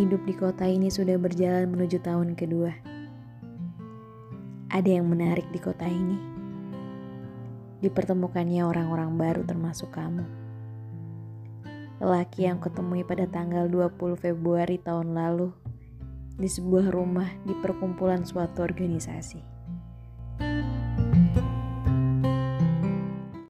Hidup di kota ini sudah berjalan menuju tahun kedua. Ada yang menarik di kota ini. Dipertemukannya orang-orang baru termasuk kamu. Lelaki yang kutemui pada tanggal 20 Februari tahun lalu di sebuah rumah di perkumpulan suatu organisasi.